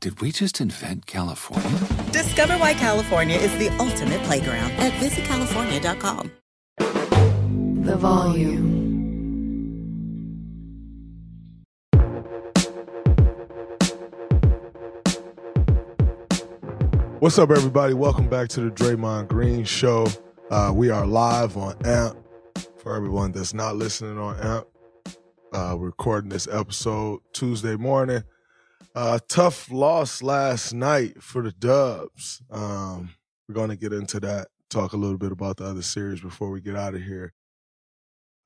Did we just invent California? Discover why California is the ultimate playground at visitcalifornia.com. The volume. What's up, everybody? Welcome back to the Draymond Green Show. Uh, we are live on AMP. For everyone that's not listening on AMP, uh, we're recording this episode Tuesday morning. Uh, tough loss last night for the Dubs. Um, we're going to get into that, talk a little bit about the other series before we get out of here.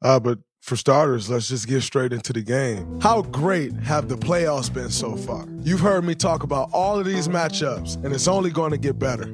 Uh, but for starters, let's just get straight into the game. How great have the playoffs been so far? You've heard me talk about all of these matchups, and it's only going to get better.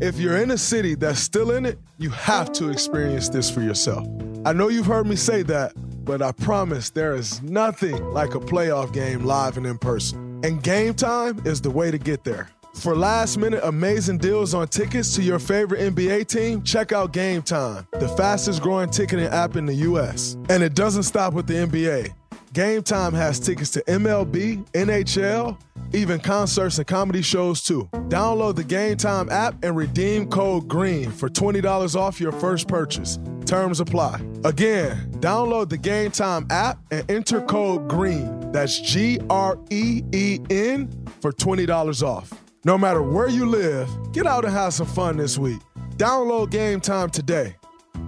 If you're in a city that's still in it, you have to experience this for yourself. I know you've heard me say that, but I promise there is nothing like a playoff game live and in person. And game time is the way to get there. For last minute amazing deals on tickets to your favorite NBA team, check out Game Time, the fastest growing ticketing app in the US. And it doesn't stop with the NBA. Game Time has tickets to MLB, NHL, even concerts and comedy shows too. Download the Game Time app and redeem code GREEN for $20 off your first purchase. Terms apply. Again, download the Game Time app and enter code GREEN. That's G R E E N for $20 off. No matter where you live, get out and have some fun this week. Download Game Time today.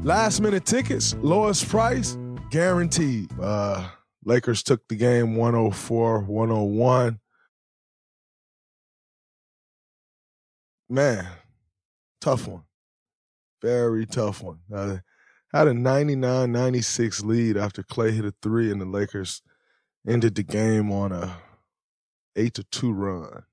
Last minute tickets, lowest price, guaranteed. Uh, Lakers took the game 104 101. Man, tough one. Very tough one. Uh, had a 99 96 lead after Clay hit a three, and the Lakers ended the game on a 8 to 2 run.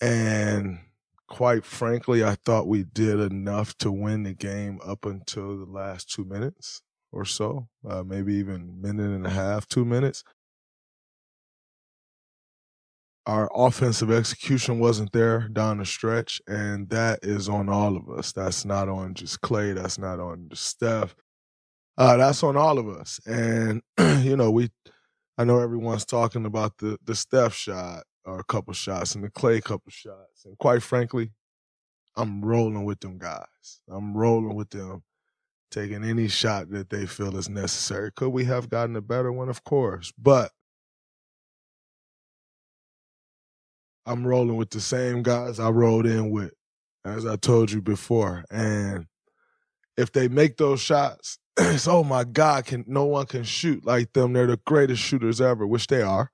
And quite frankly, I thought we did enough to win the game up until the last two minutes or so, uh, maybe even minute and a half, two minutes. Our offensive execution wasn't there down the stretch, and that is on all of us. That's not on just Clay. That's not on just Steph. Uh, that's on all of us. And you know, we, I know everyone's talking about the the Steph shot or a couple shots and the Clay couple shots, and quite frankly, I'm rolling with them guys. I'm rolling with them taking any shot that they feel is necessary. Could we have gotten a better one? Of course. But I'm rolling with the same guys I rolled in with, as I told you before. And if they make those shots, it's oh my God, can no one can shoot like them. They're the greatest shooters ever, which they are.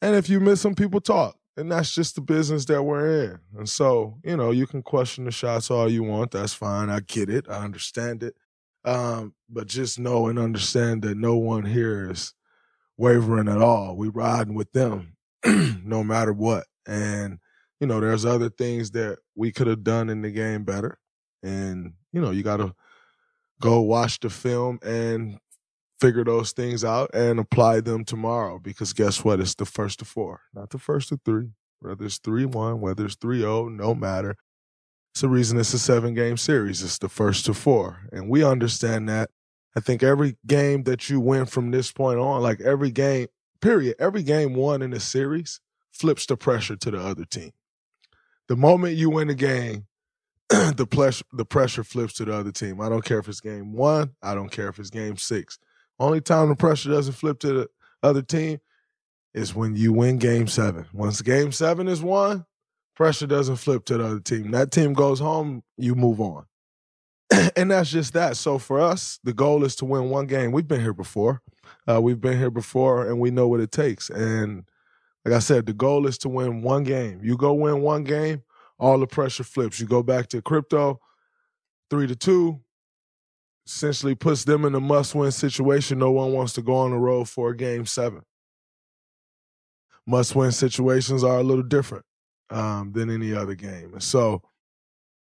And if you miss them, people talk and that's just the business that we're in. And so, you know, you can question the shots all you want. That's fine. I get it. I understand it. Um, but just know and understand that no one here is wavering at all. We riding with them no matter what. And, you know, there's other things that we could have done in the game better. And, you know, you got to go watch the film and figure those things out and apply them tomorrow because guess what? It's the first of four, not the first of three. Whether it's 3 1, whether it's 3 0, no matter. It's the reason it's a seven game series. It's the first to four. And we understand that. I think every game that you win from this point on, like every game, period, every game won in a series flips the pressure to the other team. The moment you win a game, the pressure the pressure flips to the other team. I don't care if it's game one. I don't care if it's game six. Only time the pressure doesn't flip to the other team is when you win game seven. Once game seven is won, pressure doesn't flip to the other team. That team goes home, you move on. and that's just that. So for us, the goal is to win one game. We've been here before. Uh, we've been here before, and we know what it takes. And like I said, the goal is to win one game. You go win one game, all the pressure flips. You go back to crypto, three to two, essentially puts them in a must-win situation. No one wants to go on the road for a game seven. Must-win situations are a little different um, than any other game, and so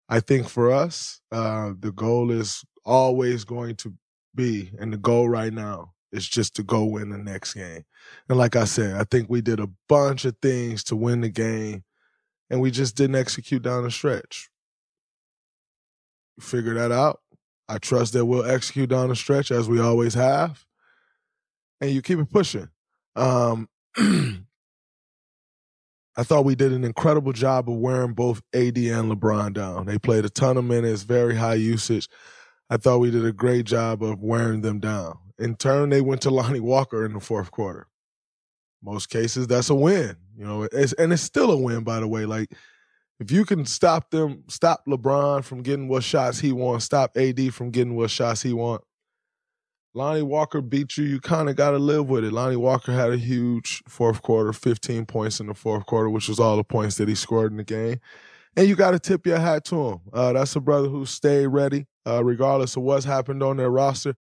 I think for us, uh, the goal is always going to be, and the goal right now is just to go win the next game. And like I said, I think we did a bunch of things to win the game and we just didn't execute down the stretch. Figure that out. I trust that we'll execute down the stretch as we always have. And you keep it pushing. Um, I thought we did an incredible job of wearing both AD and LeBron down. They played a ton of minutes, very high usage. I thought we did a great job of wearing them down. In turn, they went to Lonnie Walker in the fourth quarter most cases that's a win. You know, it's, and it's still a win, by the way. Like if you can stop them, stop LeBron from getting what shots he wants, stop AD from getting what shots he wants. Lonnie Walker beat you. You kind of got to live with it. Lonnie Walker had a huge fourth quarter, 15 points in the fourth quarter, which was all the points that he scored in the game. And you got to tip your hat to him. Uh, that's a brother who stayed ready, uh, regardless of what's happened on their roster.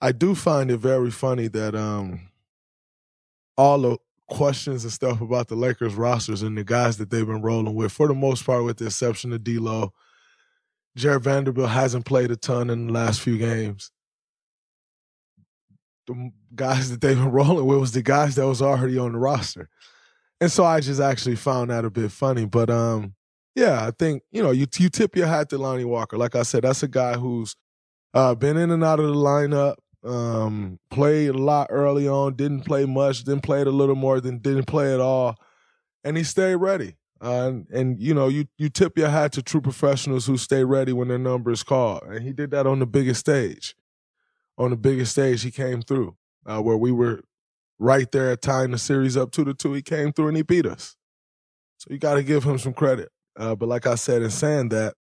I do find it very funny that um, all the questions and stuff about the Lakers rosters and the guys that they've been rolling with, for the most part, with the exception of D'Lo. Jarred Vanderbilt hasn't played a ton in the last few games. The guys that they've been rolling with was the guys that was already on the roster. And so I just actually found that a bit funny. But um, yeah, I think, you know, you you tip your hat to Lonnie Walker. Like I said, that's a guy who's uh, been in and out of the lineup, um, played a lot early on, didn't play much, then played a little more, then didn't play at all, and he stayed ready. Uh, and, and, you know, you you tip your hat to true professionals who stay ready when their number is called, and he did that on the biggest stage. On the biggest stage, he came through uh, where we were right there tying the series up two to two. He came through and he beat us. So you got to give him some credit. Uh, but like I said, in saying that,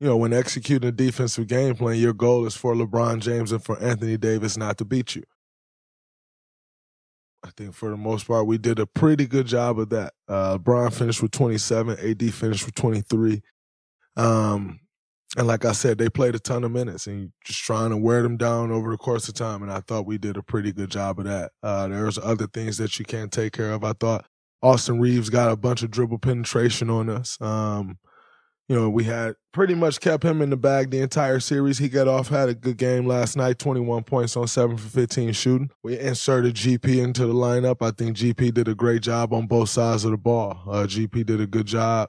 you know, when executing a defensive game plan, your goal is for LeBron James and for Anthony Davis not to beat you. I think for the most part, we did a pretty good job of that. Uh, LeBron finished with 27, AD finished with 23. Um, and like I said, they played a ton of minutes and just trying to wear them down over the course of time. And I thought we did a pretty good job of that. Uh, there's other things that you can't take care of. I thought Austin Reaves got a bunch of dribble penetration on us. Um, you know, we had pretty much kept him in the bag the entire series. He got off, had a good game last night, 21 points on 7 for 15 shooting. We inserted GP into the lineup. I think GP did a great job on both sides of the ball. Uh, GP did a good job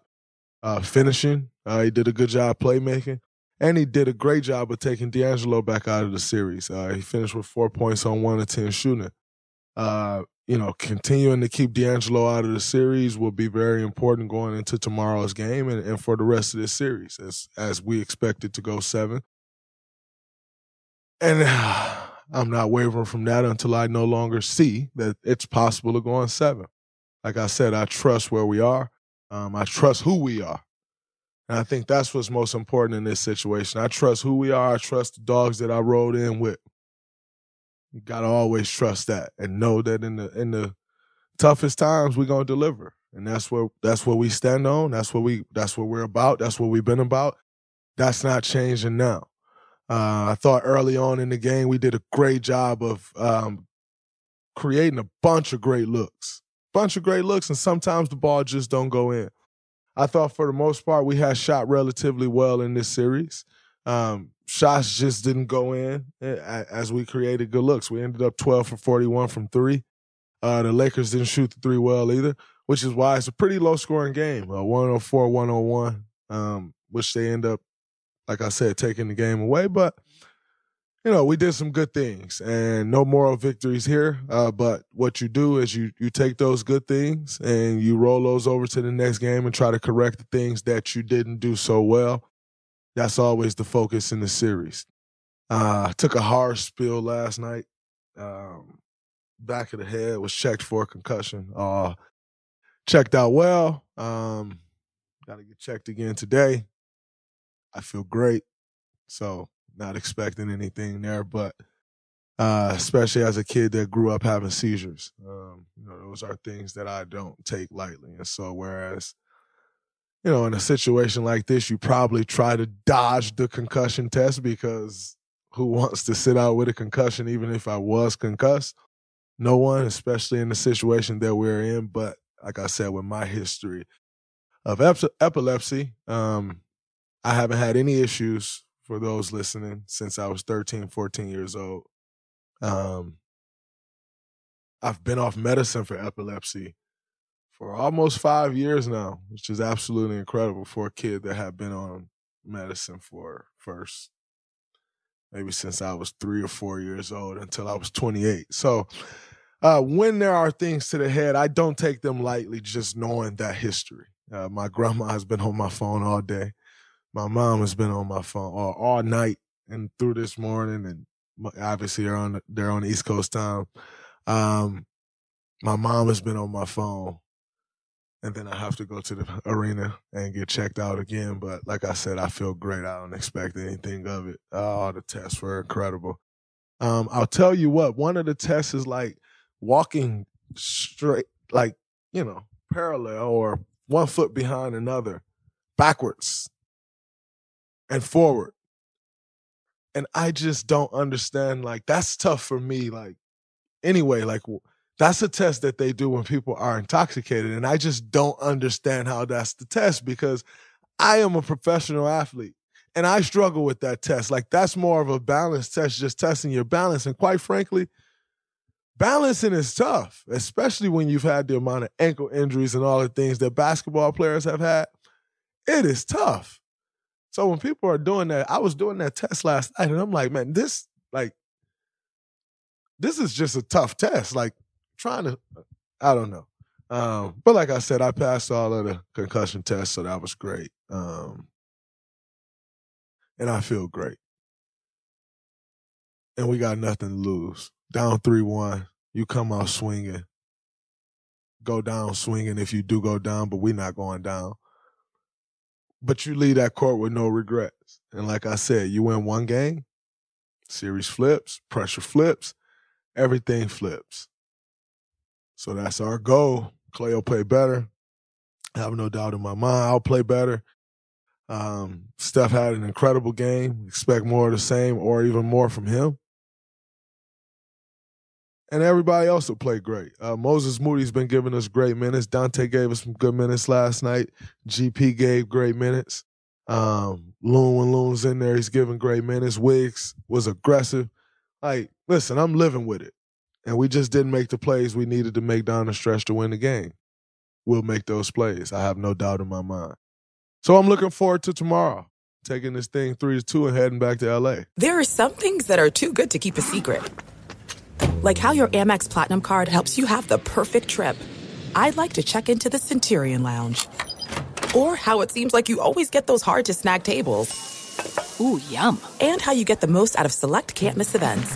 uh, finishing, uh, he did a good job playmaking, and he did a great job of taking D'Angelo back out of the series. Uh, he finished with four points on 1 of 10 shooting. You know, continuing to keep D'Angelo out of the series will be very important going into tomorrow's game and, and for the rest of this series, as as we expect it to go seven. And I'm not wavering from that until I no longer see that it's possible to go on seven. Like I said, I trust where we are. Um, I trust who we are. And I think that's what's most important in this situation. I trust who we are. I trust the dogs that I rode in with. You gotta always trust that and know that in the in the toughest times we're gonna deliver. And that's what that's what we stand on. That's what we that's what we're about. That's what we've been about. That's not changing now. Uh, I thought early on in the game we did a great job of um, creating a bunch of great looks, bunch of great looks, and sometimes the ball just don't go in. I thought for the most part we had shot relatively well in this series. Um, shots just didn't go in eh, as we created good looks. We ended up 12 for 41 from three. Uh, the Lakers didn't shoot the three well either, which is why it's a pretty low scoring game. Uh, 104 101, um, which they end up, like I said, taking the game away. But, you know, we did some good things and no moral victories here. Uh, but what you do is you, you take those good things and you roll those over to the next game and try to correct the things that you didn't do so well That's always the focus in the series. Uh, took a hard spill last night. Um, back of the head was checked for a concussion. Uh, checked out well. Um, Got to get checked again today. I feel great. So, not expecting anything there, but uh, especially as a kid that grew up having seizures, um, you know, those are things that I don't take lightly. And so, whereas, you know, in a situation like this, you probably try to dodge the concussion test because who wants to sit out with a concussion, even if I was concussed? No one, especially in the situation that we're in. But like I said, with my history of ep- epilepsy, um, I haven't had any issues for those listening since I was 13, 14 years old. Um, I've been off medicine for epilepsy for almost five years now, which is absolutely incredible for a kid that had been on medicine for first maybe since I was three or four years old until I was 28. So uh, when there are things to the head, I don't take them lightly, just knowing that history. Uh, my grandma has been on my phone all day. My mom has been on my phone all, all night and through this morning, and obviously they're on they're on East Coast time. Um, my mom has been on my phone, and then I have to go to the arena and get checked out again. But like I said, I feel great. I don't expect anything of it. Oh, the tests were incredible. Um, I'll tell you what. One of the tests is like walking straight, like you know, parallel or one foot behind another, backwards and forward. And I just don't understand. Like, that's tough for me. Like, anyway, like, that's a test that they do when people are intoxicated. And I just don't understand how that's the test because I am a professional athlete and I struggle with that test. Like, that's more of a balance test, just testing your balance. And quite frankly, balancing is tough, especially when you've had the amount of ankle injuries and all the things that basketball players have had. It is tough. So when people are doing that, I was doing that test last night and I'm like, man, this like this is just a tough test. Like trying to I don't know. Um, but like I said, I passed all of the concussion tests, so that was great. Um, and I feel great. And we got nothing to lose down 3 1, you come out swinging, go down swinging if you do go down, but we're not going down. But you leave that court with no regrets. And like I said, you win one game, series flips, pressure flips, everything flips. So that's our goal. Clay will play better. I have no doubt in my mind. I'll play better. Um, Steph had an incredible game. Expect more of the same or even more from him and everybody else will play great. Uh, Moses Moody's been giving us great minutes. Donte gave us some good minutes last night. GP gave great minutes. Um, Loon, when Loon's in there, he's giving great minutes. Wiggs was aggressive. Like, listen, I'm living with it. And we just didn't make the plays we needed to make down the stretch to win the game. We'll make those plays. I have no doubt in my mind. So I'm looking forward to tomorrow, taking this thing three to two and heading back to LA. There are some things that are too good to keep a secret like how your Amex Platinum card helps you have the perfect trip. I'd like to check into the Centurion Lounge. Or how it seems like you always get those hard to snag tables. Ooh, yum. And how you get the most out of select can't miss events.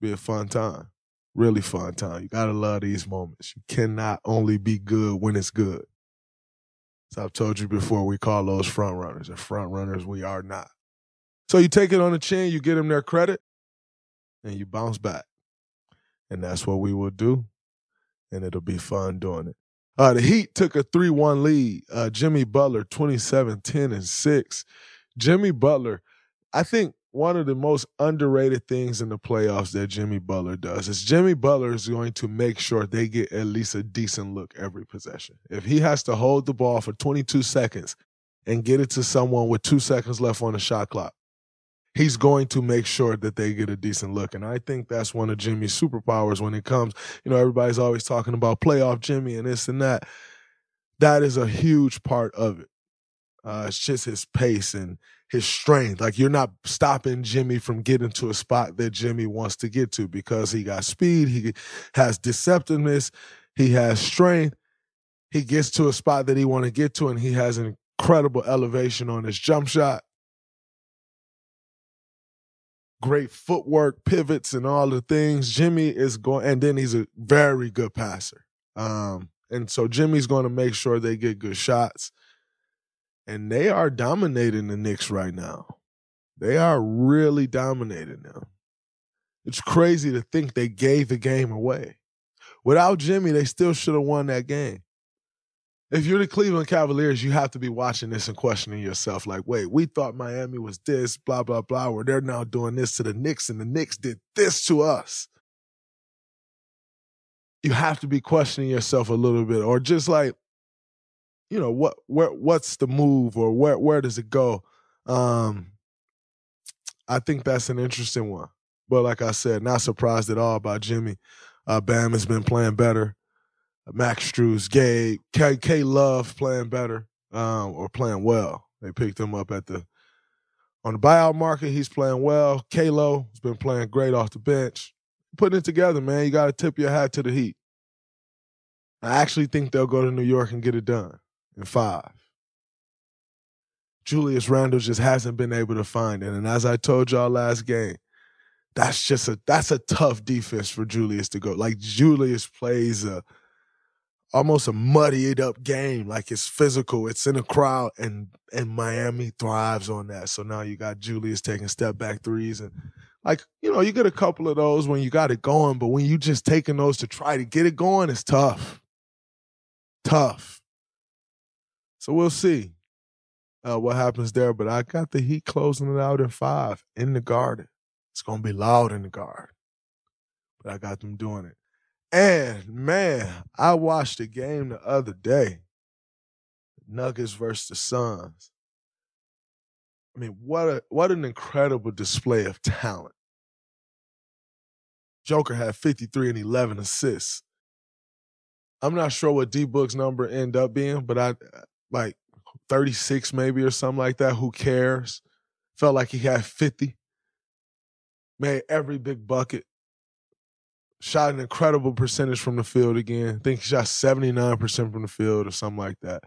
Be a fun time. Really fun time. You gotta love these moments. You cannot only be good when it's good. So I've told you before, we call those front runners, and front runners we are not. So you take it on the chin, you get them their credit, and you bounce back. And that's what we will do. And it'll be fun doing it. Uh, the Heat took a 3 1 lead. Uh, Jimmy Butler, 27 10 and 6. Jimmy Butler, I think one of the most underrated things in the playoffs that Jimmy Butler does is Jimmy Butler is going to make sure they get at least a decent look every possession. If he has to hold the ball for 22 seconds and get it to someone with two seconds left on the shot clock, he's going to make sure that they get a decent look. And I think that's one of Jimmy's superpowers when it comes, you know, everybody's always talking about playoff Jimmy and this and that. That is a huge part of it. Uh, it's just his pace and his strength. Like you're not stopping Jimmy from getting to a spot that Jimmy wants to get to because he got speed, he has deceptiveness, he has strength. He gets to a spot that he want to get to, and he has incredible elevation on his jump shot. Great footwork, pivots, and all the things. Jimmy is going, and then he's a very good passer. Um, and so Jimmy's going to make sure they get good shots and they are dominating the Knicks right now. They are really dominating them. It's crazy to think they gave the game away. Without Jimmy, they still should have won that game. If you're the Cleveland Cavaliers, you have to be watching this and questioning yourself like, wait, we thought Miami was this, blah, blah, blah, where they're now doing this to the Knicks and the Knicks did this to us. You have to be questioning yourself a little bit, or just like, you know what where what's the move or where where does it go? Um i think that's an interesting one. But like i said not surprised at all by jimmy. Uh bam has been playing better. Max Strus, gabe k k love playing better um or playing well. They picked him up at the on the buyout market. He's playing well. Kalo has been playing great off the bench. Putting it together man. You got to tip your hat to the heat. I actually think they'll go to new york and get it done and five. Julius Randle just hasn't been able to find it. And as I told y'all last game, that's just a that's a tough defense for Julius to go. Like Julius plays a almost a muddied up game. Like it's physical, it's in a crowd, and and Miami thrives on that. So now you got Julius taking step back threes and like, you know, you get a couple of those when you got it going, but when you just taking those to try to get it going, it's tough. Tough. So we'll see uh, what happens there. But I got the Heat closing it out in five in the Garden. It's gonna be loud in the Garden, but I got them doing it. And man, I watched the game the other day. Nuggets versus the Suns. I mean, what a what an incredible display of talent. Joker had 53 and 11 assists. I'm not sure what D Book's number end up being, but I like 36 maybe or something like that. Who cares? Felt like he had 50. Made every big bucket. Shot an incredible percentage from the field again. I think he shot 79% from the field or something like that.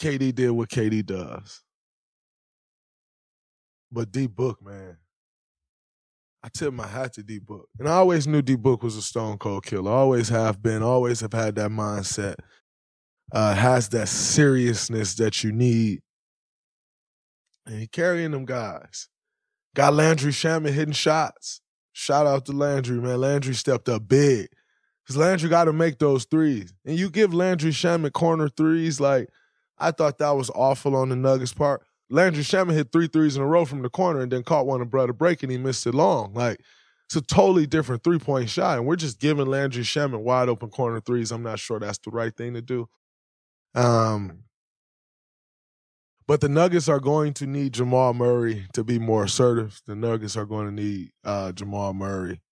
KD did what KD does. But D Book, man, I tip my hat to D Book. And I always knew D Book was a stone cold killer. Always have been, always have had that mindset. Uh, has that seriousness that you need. And he carrying them guys. Got Landry Shamet hitting shots. Shout out to Landry, man. Landry stepped up big. Because Landry got to make those threes. And you give Landry Shamet corner threes, like, I thought that was awful on the Nuggets part. Landry Shamet hit three threes in a row from the corner and then caught one and brought brother break and he missed it long. Like, it's a totally different three point shot. And we're just giving Landry Shamet wide open corner threes. I'm not sure that's the right thing to do. Um, but the Nuggets are going to need Jamal Murray to be more assertive. The Nuggets are going to need uh, Jamal Murray.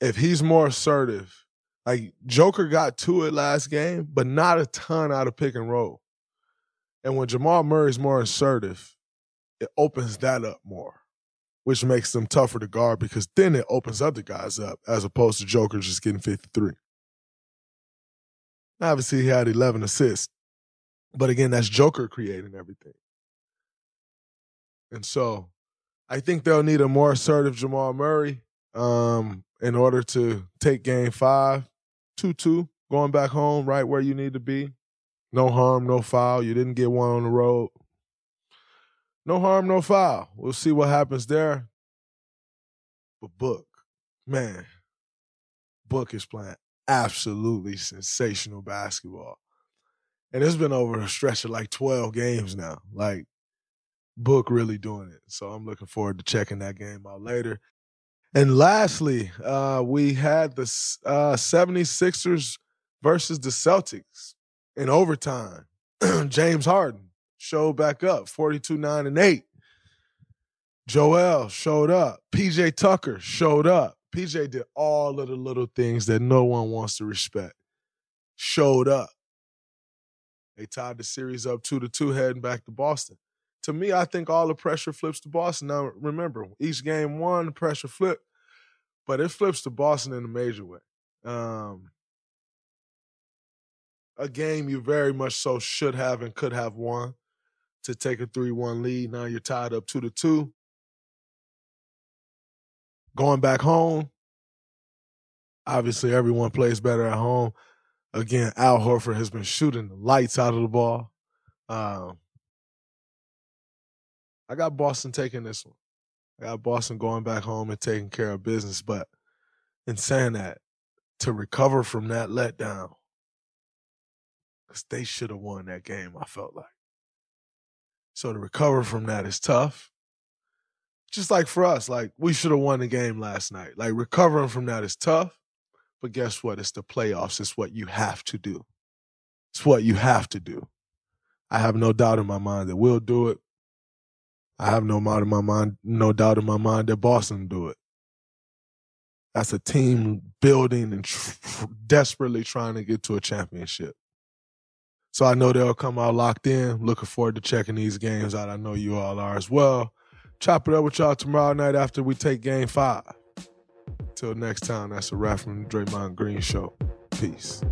If he's more assertive, like Joker got to it last game, but not a ton out of pick and roll. And when Jamal Murray's more assertive, it opens that up more, which makes them tougher to guard because then it opens other guys up as opposed to Joker just getting 53. Obviously, he had 11 assists. But again, that's Joker creating everything. And so I think they'll need a more assertive Jamal Murray um, in order to take game five, 2 2, going back home right where you need to be. No harm, no foul. You didn't get one on the road. No harm, no foul. We'll see what happens there. But Book, man, Book is playing absolutely sensational basketball. And it's been over a stretch of like 12 games now. Like, Book really doing it. So I'm looking forward to checking that game out later. And lastly, uh, we had the uh, 76ers versus the Celtics in overtime. James Harden showed back up 42 9 and 8. Joel showed up. PJ Tucker showed up. PJ did all of the little things that no one wants to respect. Showed up. They tied the series up two to two, heading back to Boston. To me, I think all the pressure flips to Boston. Now, remember, each game one, pressure flipped, but it flips to Boston in a major way. Um, a game you very much so should have and could have won to take a 3 1 lead. Now you're tied up 2 to 2. Going back home, obviously everyone plays better at home. Again, Al Horford has been shooting the lights out of the ball. Um, I got Boston taking this one. I got Boston going back home and taking care of business. But in saying that, to recover from that letdown, because they should have won that game, I felt like. So to recover from that is tough. Just like for us, like we should have won the game last night. Like recovering from that is tough. But guess what? It's the playoffs. It's what you have to do. It's what you have to do. I have no doubt in my mind that we'll do it. I have no doubt in my mind, no doubt in my mind that Boston do it. That's a team building and tr- desperately trying to get to a championship. So I know they'll come out locked in. Looking forward to checking these games out. I know you all are as well. Chop it up with y'all tomorrow night after we take game five. Till next time, that's a wrap from the Draymond Green Show. Peace.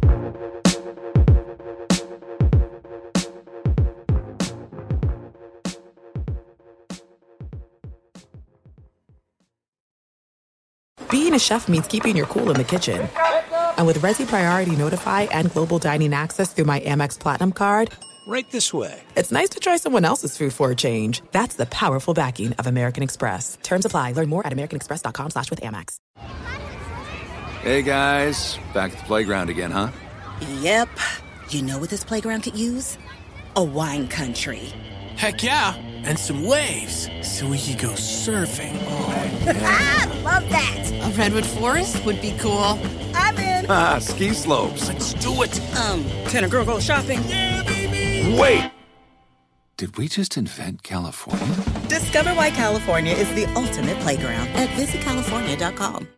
Being a chef means keeping your cool in the kitchen. And with Resy Priority Notify and Global Dining Access through my Amex Platinum card, right this way. It's nice to try someone else's food for a change. That's the powerful backing of American Express. Terms apply. Learn more at americanexpress.com slash with Amex. Hey, guys. Back at the playground again, huh? Yep. You know what this playground could use? A wine country. Heck yeah. And some waves so we could go surfing. Oh, yeah. Love that. A redwood forest would be cool. I'm in. Ah, ski slopes. Let's do it. Um, can a girl go shopping? Yeah, baby. Wait. Did we just invent California? Discover why California is the ultimate playground at visitcalifornia.com.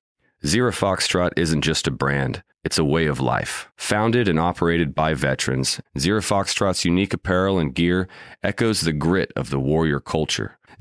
Zero Foxtrot isn't just a brand, it's a way of life. Founded and operated by veterans, Zero Foxtrot's unique apparel and gear echoes the grit of the warrior culture.